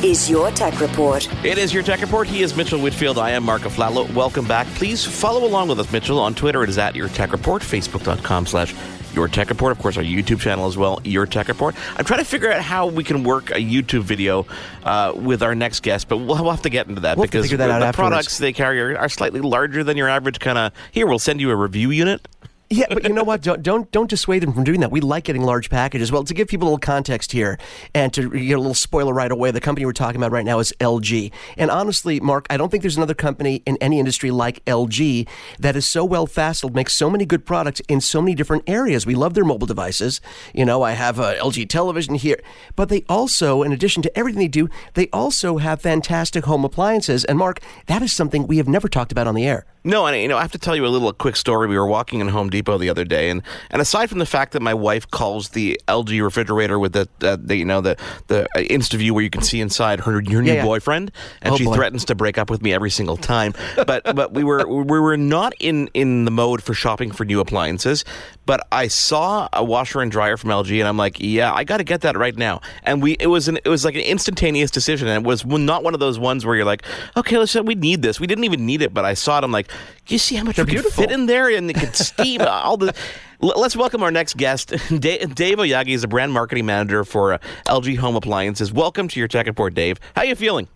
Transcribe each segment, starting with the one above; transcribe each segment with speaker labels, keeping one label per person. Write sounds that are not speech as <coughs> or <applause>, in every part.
Speaker 1: This is your Tech Report.
Speaker 2: It is your Tech Report. He is Mitchell Whitfield. I am Mark Aflalo. Welcome back. Please follow along with us, Mitchell. On Twitter, it is at your Tech Report. Facebook.com slash your Tech Report. Of course, our YouTube channel as well, Your Tech Report. I'm trying to figure out how we can work a YouTube video uh, with our next guest, but we'll have to get into that
Speaker 3: We'll
Speaker 2: because
Speaker 3: that
Speaker 2: the
Speaker 3: afterwards.
Speaker 2: products they carry are, are slightly larger than your average kind of. Here, we'll send you a review unit.
Speaker 3: Yeah, but you know what? Don't, don't don't dissuade them from doing that. We like getting large packages. Well, to give people a little context here, and to get a little spoiler right away, the company we're talking about right now is LG. And honestly, Mark, I don't think there's another company in any industry like LG that is so well faceted, makes so many good products in so many different areas. We love their mobile devices. You know, I have a LG television here, but they also, in addition to everything they do, they also have fantastic home appliances. And Mark, that is something we have never talked about on the air.
Speaker 2: No, and you know, I have to tell you a little a quick story. We were walking in Home Depot the other day, and, and aside from the fact that my wife calls the LG refrigerator with the, uh, the you know the the uh, InstaView where you can see inside her your new
Speaker 3: Yeah, yeah.
Speaker 2: boyfriend, and
Speaker 3: Oh,
Speaker 2: she
Speaker 3: boy.
Speaker 2: threatens to break up with me every single time. But but we were we were not in in the mode for shopping for new appliances. But I saw a washer and dryer from LG, and I'm like, yeah, I got to get that right now. And we it was an it was like an instantaneous decision, and it was not one of those ones where you're like, okay, let's we need this. We didn't even need it, but I saw it. I'm like, you see how much
Speaker 3: They're beautiful.
Speaker 2: fit in there, and it could steam <laughs> all the. Let's welcome our next guest. <laughs> Da- Dave Oyagi is a brand marketing manager for uh, LG Home Appliances. Welcome to your Tech Report, Dave. How are you feeling?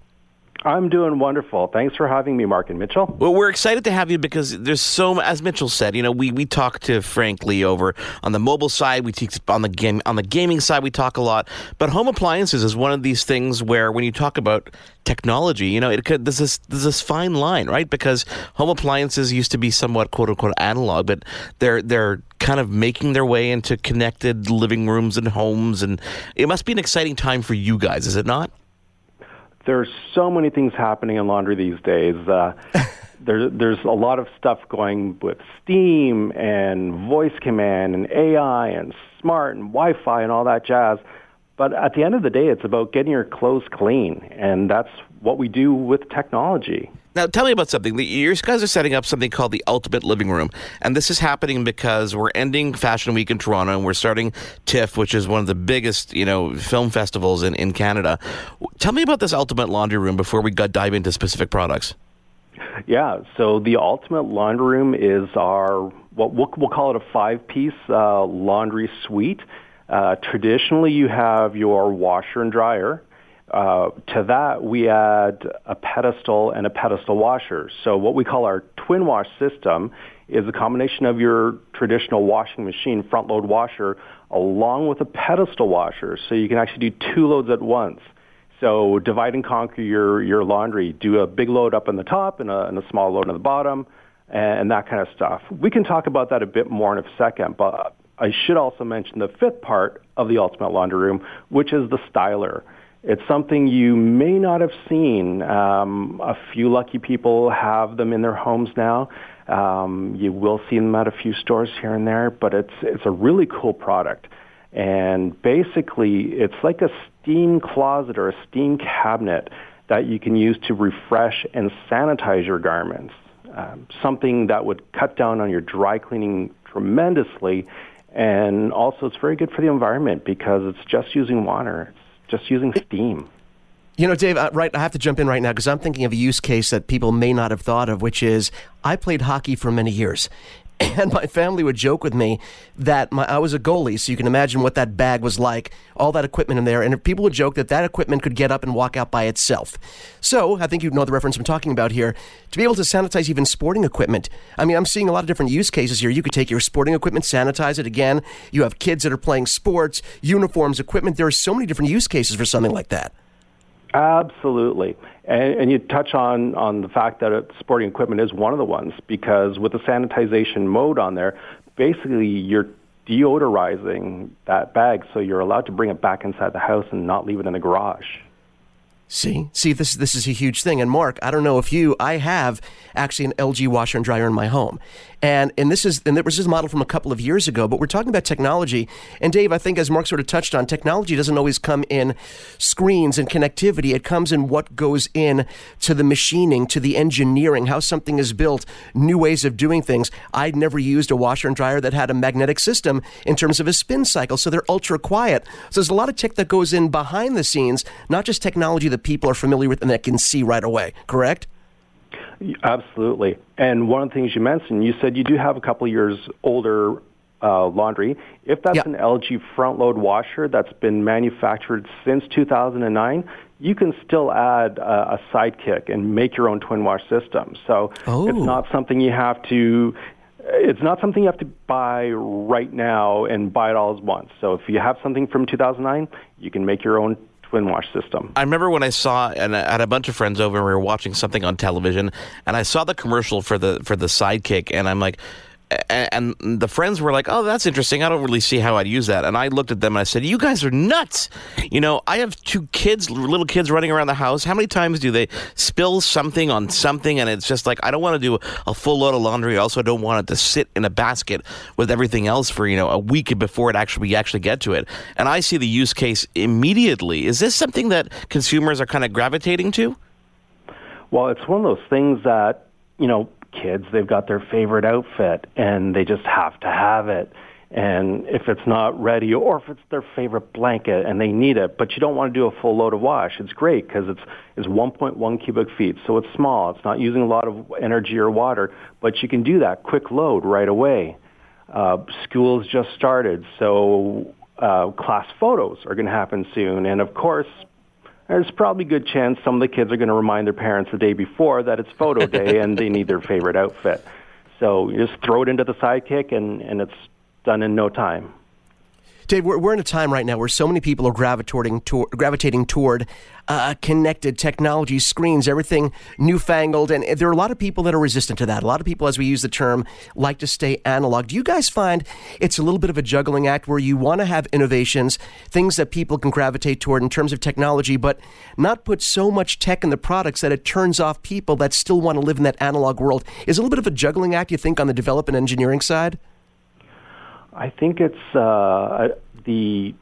Speaker 4: I'm doing wonderful. Thanks for having me, Mark and Mitchell.
Speaker 2: Well, we're excited to have you because there's so, as Mitchell said, you know, we, we talk to Frank Lee over on the mobile side. We teach on the game on the gaming side. We talk a lot, but home appliances is one of these things where when you talk about technology, you know, it could there's this there's this fine line, right? Because home appliances used to be somewhat quote unquote analog, but they're they're kind of making their way into connected living rooms and homes, and it must be an exciting time for you guys, is it not?
Speaker 4: There's so many things happening in laundry these days. Uh, <laughs> there, there's a lot of stuff going with Steam and voice command and AI and smart and Wi-Fi and all that jazz. But at the end of the day, it's about getting your clothes clean, and that's what we do with technology.
Speaker 2: Now, tell me about something. The- You guys are setting up something called the Ultimate Living Room, and this is happening because we're ending Fashion Week in Toronto, and we're starting TIFF, which is one of the biggest, you know, film festivals in, in Canada. Tell me about this Ultimate Laundry Room before we dive into specific products.
Speaker 4: Yeah, so the Ultimate Laundry Room is our, what we'll, we'll call it a five-piece uh, laundry suite. Uh, traditionally, you have your washer and dryer. Uh, to that, we add a pedestal and a pedestal washer. So what we call our twin wash system is a combination of your traditional washing machine front load washer along with a pedestal washer. So you can actually do two loads at once. So divide and conquer your, your laundry. Do a big load up on the top and a, and a small load on the bottom and that kind of stuff. We can talk about that a bit more in a second, but I should also mention the fifth part of the Ultimate Laundry Room, which is the styler. It's something you may not have seen. Um, a few lucky people have them in their homes now. Um, you will see them at a few stores here and there, but it's it's a really cool product. And basically, it's like a steam closet or a steam cabinet that you can use to refresh and sanitize your garments. Um, something that would cut down on your dry cleaning tremendously. And also, it's very good for the environment because it's just using water, it's just using steam.
Speaker 3: You know, Dave, uh, right, I have to jump in right now because I'm thinking of a use case that people may not have thought of, which is I played hockey for many years. <coughs> And my family would joke with me that my, I was a goalie, so you can imagine what that bag was like, all that equipment in there. And people would joke that that equipment could get up and walk out by itself. So I think you know the reference I'm talking about here. To be able to sanitize even sporting equipment, I mean, I'm seeing a lot of different use cases here. You could take your sporting equipment, sanitize it again. You have kids that are playing sports, uniforms, equipment. There are so many different use cases for something like that.
Speaker 4: Absolutely. And, and you touch on, on the fact that sporting equipment is one of the ones because with the sanitization mode on there, basically you're deodorizing that bag so you're allowed to bring it back inside the house and not leave it in the garage.
Speaker 3: See, see, this this is a huge thing. And Mark, I don't know if you, I have actually an LG washer and dryer in my home, and and this is and this is a model from a couple of years ago. But we're talking about technology. And Dave, I think as Mark sort of touched on, technology doesn't always come in screens and connectivity. It comes in what goes in to the machining, to the engineering, how something is built, new ways of doing things. I'd never used a washer and dryer that had a magnetic system in terms of a spin cycle, so they're ultra quiet. So there's a lot of tech that goes in behind the scenes, not just technology that people are familiar with and that can see right away, correct?
Speaker 4: Absolutely. And one of the things you mentioned, you said you do have a couple years older uh, laundry. If that's yep. an LG front load washer that's been manufactured since 2009, you can still add uh, a sidekick and make your own twin wash system. So oh. it's not something you have to it's not something you have to buy right now and buy it all at once. So if you have something from 2009, you can make your own twin wash system.
Speaker 2: I remember when I saw and I had a bunch of friends over and we were watching something on television and I saw the commercial for the for the sidekick and I'm like and the friends were like, "Oh, that's interesting. I don't really see how I'd use that." And I looked at them and I said, "You guys are nuts. You know, I have two kids, little kids running around the house. How many times do they spill something on something and it's just like I don't want to do a full load of laundry. I also don't want it to sit in a basket with everything else for, you know, a week before it actually we actually get to it." And I see the use case immediately. Is this something that consumers are kind of gravitating to?
Speaker 4: Well, it's one of those things that, you know, kids, they've got their favorite outfit and they just have to have it. And if it's not ready or if it's their favorite blanket and they need it, but you don't want to do a full load of wash, it's great because it's, it's 1.1 cubic feet. So it's small. It's not using a lot of energy or water, but you can do that quick load right away. Uh, school's just started, so uh, class photos are going to happen soon. And of course, there's probably a good chance some of the kids are going to remind their parents the day before that it's photo <laughs> day and they need their favorite outfit. So you just throw it into the sidekick and, and it's done in no time.
Speaker 3: Dave, we're, we're in a time right now where so many people are gravitating toward, gravitating toward uh, connected technology, screens, everything newfangled. And there are a lot of people that are resistant to that. A lot of people, as we use the term, like to stay analog. Do you guys find it's a little bit of a juggling act where you want to have innovations, things that people can gravitate toward in terms of technology, but not put so much tech in the products that it turns off people that still want to live in that analog world? Is a little bit of a juggling act, you think, on the development engineering side?
Speaker 4: I think it's uh, the.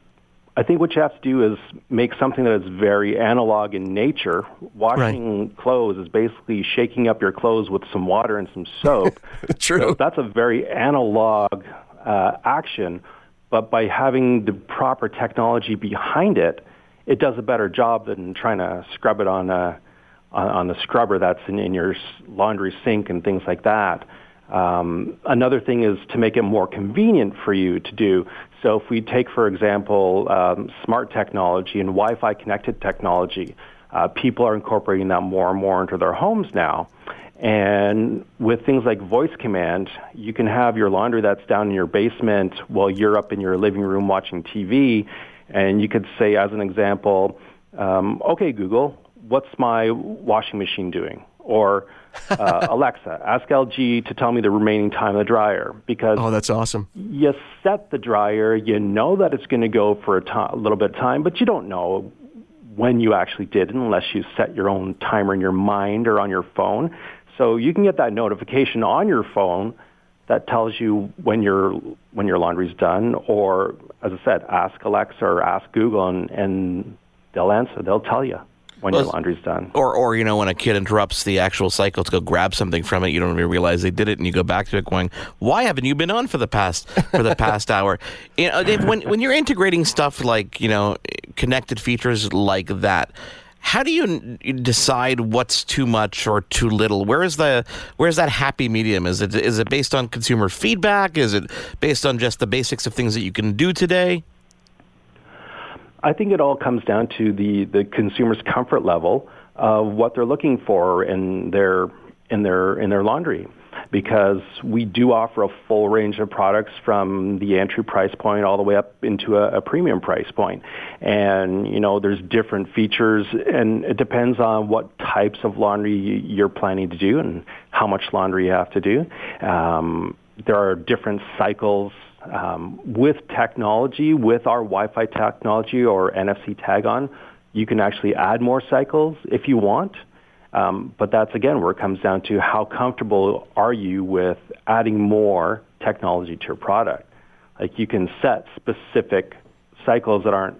Speaker 4: I think what you have to do is make something that is very analog in nature. Washing right. clothes is basically shaking up your clothes with some water and some soap. <laughs>
Speaker 3: True.
Speaker 4: So that's a very analog uh, action, but by having the proper technology behind it, it does a better job than trying to scrub it on a on, on the scrubber that's in, in your laundry sink and things like that. Um, another thing is to make it more convenient for you to do. So if we take, for example, um, smart technology and Wi-Fi connected technology, uh, people are incorporating that more and more into their homes now. And with things like voice command, you can have your laundry that's down in your basement while you're up in your living room watching TV. And you could say, as an example, um, okay, Google, what's my washing machine doing? Or uh, <laughs> Alexa, ask LG to tell me the remaining time of the dryer because
Speaker 3: oh, that's awesome.
Speaker 4: You set the dryer, you know that it's going to go for a, to- a little bit of time, but you don't know when you actually did it unless you set your own timer in your mind or on your phone. So you can get that notification on your phone that tells you when your when your laundry's done, or as I said, ask Alexa or ask Google, and, and they'll answer. They'll tell you when well, your laundry's done.
Speaker 2: Or, or you know, when a kid interrupts the actual cycle to go grab something from it, you don't even realize they did it, and you go back to it going, "Why haven't you been on for the past for the past <laughs> hour?" You know, Dave, when when you're integrating stuff like you know connected features like that. How do you decide what's too much or too little? Where is the where's that happy medium? Is it is it based on consumer feedback? Is it based on just the basics of things that you can do today?
Speaker 4: I think it all comes down to the, the consumer's comfort level of what they're looking for in their in their in their laundry because we do offer a full range of products from the entry price point all the way up into a, a, premium price point. And, you know, there's different features and it depends on what types of laundry you're planning to do and how much laundry you have to do. Um, there are different cycles Um, with technology, with our Wi-Fi technology or NFC tag on, you can actually add more cycles if you want. Um, but that's again where it comes down to how comfortable are you with adding more technology to your product. Like you can set specific cycles that aren't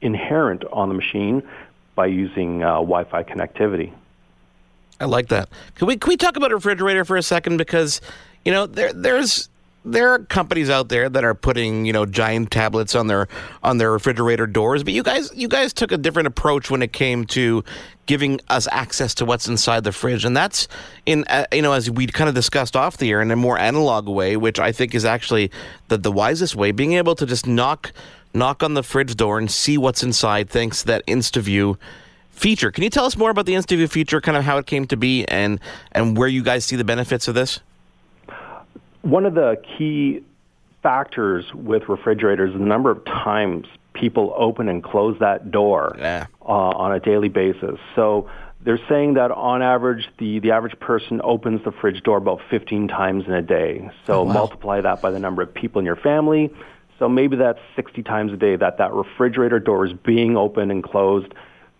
Speaker 4: inherent on the machine by using uh, Wi-Fi connectivity.
Speaker 2: I like that. Can we can we talk about a refrigerator for a second because you know there there's there are companies out there that are putting you know giant tablets on their on their refrigerator doors but you guys you guys took a different approach when it came to giving us access to what's inside the fridge. And that's in uh, you know as we kind of discussed off the air in a more analog way which i think is actually the, the wisest way being able to just knock knock on the fridge door and see what's inside thanks to that instaview feature. Can you tell us more about the instaview feature kind of how it came to be and and where you guys see the benefits of this
Speaker 4: one of the key factors with refrigerators is the number of times people open and close that door
Speaker 2: yeah.
Speaker 4: uh, on a daily basis. So they're saying that on average, the, the average person opens the fridge door about 15 times in a day. So
Speaker 2: oh, wow.
Speaker 4: multiply that by the number of people in your family. So maybe that's 60 times a day that that refrigerator door is being opened and closed.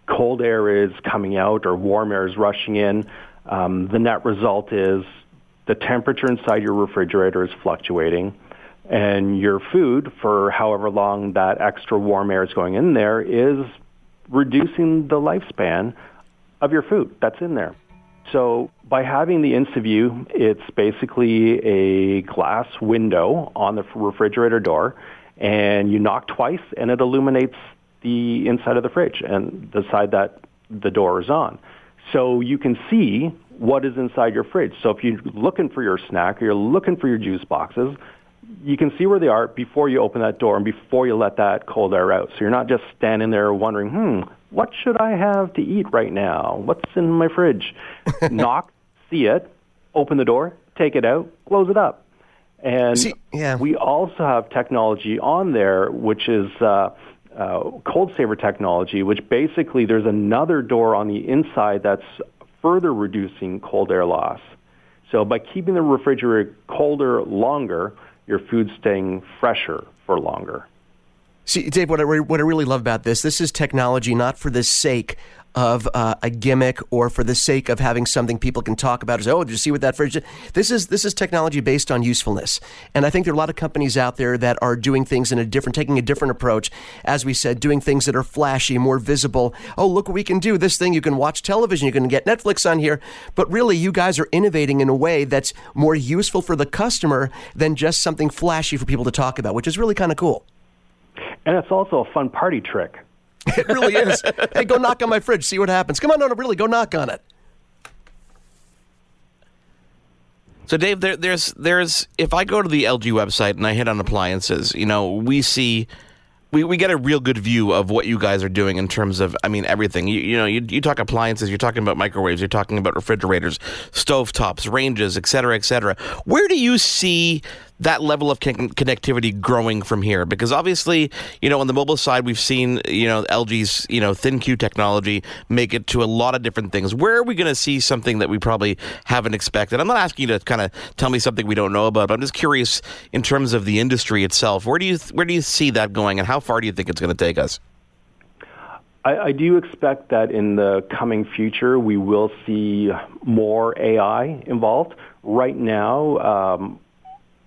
Speaker 4: Cold air is coming out or warm air is rushing in. Um, the net result is the temperature inside your refrigerator is fluctuating, and your food, for however long that extra warm air is going in there, is reducing the lifespan of your food that's in there. So by having the InstaView, it's basically a glass window on the refrigerator door, and you knock twice, and it illuminates the inside of the fridge and the side that the door is on. So you can see what is inside your fridge. So if you're looking for your snack or you're looking for your juice boxes, you can see where they are before you open that door and before you let that cold air out. So you're not just standing there wondering, hmm, what should I have to eat right now? What's in my fridge? <laughs> Knock, see it, open the door, take it out, close it up. And
Speaker 3: see, yeah.
Speaker 4: we also have technology on there, which is uh, uh, cold saver technology, which basically there's another door on the inside that's further reducing cold air loss. So by keeping the refrigerator colder longer, your food's staying fresher for longer.
Speaker 3: See, Dave, what I, what I really love about this, this is technology not for the sake of uh, a gimmick or for the sake of having something people can talk about as oh did you see what that fridge this is this is technology based on usefulness. And i think there are a lot of companies out there that are doing things in a different taking a different approach. As we said doing things that are flashy more visible. Oh look what we can do. This thing you can watch television you can get netflix on here. But really you guys are innovating in a way that's more useful for the customer than just something flashy for people to talk about which is really kind of cool.
Speaker 4: And it's also a fun party trick <laughs>
Speaker 3: It really is. hey, go knock on my fridge, see what happens. Come on, no, no, really, go knock on it.
Speaker 2: So, Dave, there, there's there's if I go to the LG website and I hit on appliances, you know, we see we, we get a real good view of what you guys are doing in terms of, I mean, everything. You, you know, you, you talk appliances, you're talking about microwaves, you're talking about refrigerators, stove tops, ranges, et cetera, et cetera. Where do you see that level of con- connectivity growing from here? Because obviously, you know, on the mobile side, we've seen, you know, LG's, you know, ThinQ technology make it to a lot of different things. Where are we going to see something that we probably haven't expected? I'm not asking you to kind of tell me something we don't know about, but I'm just curious in terms of the industry itself. Where do you where do you see that going, and how far do you think it's going to take us?
Speaker 4: I, I do expect that in the coming future we will see more AI involved. Right now, um,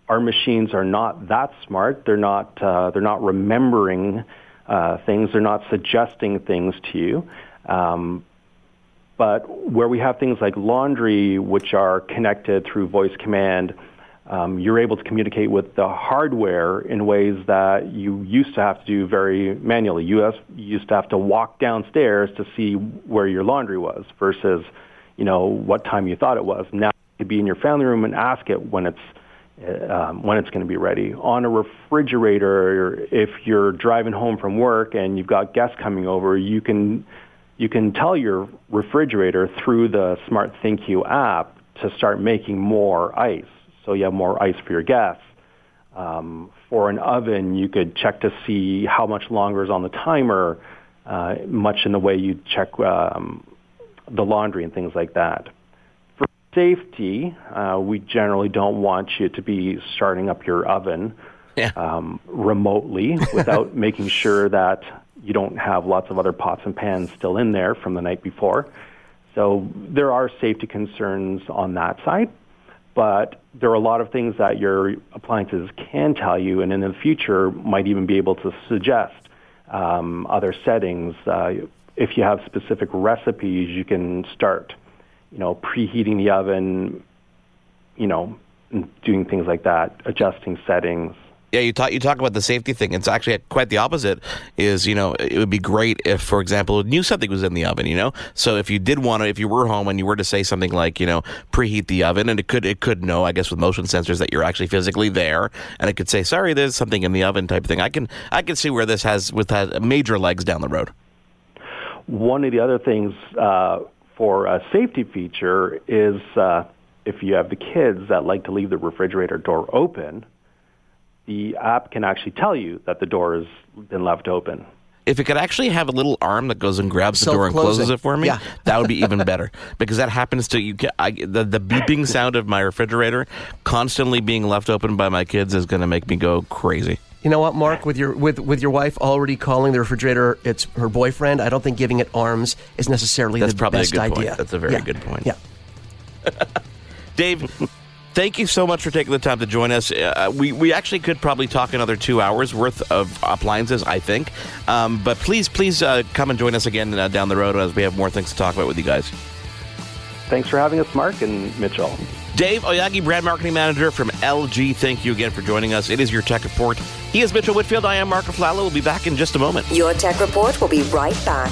Speaker 4: our machines are not that smart. They're not. Uh, they're not remembering uh, things. They're not suggesting things to you. Um, but where we have things like laundry, which are connected through voice command, um, you're able to communicate with the hardware in ways that you used to have to do very manually. You, have, you used to have to walk downstairs to see where your laundry was versus, you know, what time you thought it was. Now you could be in your family room and ask it when it's um, when it's going to be ready. On a refrigerator, if you're driving home from work and you've got guests coming over, you can you can tell your refrigerator through the Smart ThinQ app to start making more ice, so you have more ice for your guests. Um, for an oven, you could check to see how much longer is on the timer, uh, much in the way you check um, the laundry and things like that safety, uh, we generally don't want you to be starting up your oven
Speaker 2: Yeah.
Speaker 4: um, remotely <laughs> without making sure that you don't have lots of other pots and pans still in there from the night before. So there are safety concerns on that side, but there are a lot of things that your appliances can tell you, and in the future might even be able to suggest um, other settings. Uh, if you have specific recipes, you can start, you know, preheating the oven, you know, doing things like that, adjusting settings.
Speaker 2: Yeah, you talk you talk about the safety thing. It's actually quite the opposite. Is you know it would be great if, for example, knew something was in the oven. You know, so if you did want to, if you were home and you were to say something like, you know, preheat the oven, and it could it could know, I guess, with motion sensors that you're actually physically there, and it could say, sorry, there's something in the oven type thing. I can I can see where this has with that major legs down the road.
Speaker 4: One of the other things uh, for a safety feature is uh, if you have the kids that like to leave the refrigerator door open the app can actually tell you that the door has been left open.
Speaker 2: If it could actually have a little arm that goes and grabs the door and closes it for me,
Speaker 3: Yeah.
Speaker 2: that would be <laughs> even better. Because that happens to you. I, the the beeping sound of my refrigerator constantly being left open by my kids is going to make me go crazy.
Speaker 3: You know what, Mark? With your with with your wife already calling the refrigerator its her boyfriend, I don't think giving it arms is necessarily
Speaker 2: That's
Speaker 3: the
Speaker 2: probably a
Speaker 3: best
Speaker 2: good
Speaker 3: idea.
Speaker 2: point. That's a very
Speaker 3: Yeah.
Speaker 2: good point.
Speaker 3: Yeah. <laughs>
Speaker 2: Dave, thank you so much for taking the time to join us. Uh, we, we actually could probably talk another two hours worth of appliances, I think. Um, but please, please uh, come and join us again uh, down the road as we have more things to talk about with you guys.
Speaker 4: Thanks for having us, Mark and Mitchell.
Speaker 2: Dave Oyagi, brand marketing manager from LG, thank you again for joining us. It is your tech report. He is Mitchell Whitfield. I am Mark Aflalo. We'll be back in just a moment.
Speaker 1: Your Tech Report will be right back.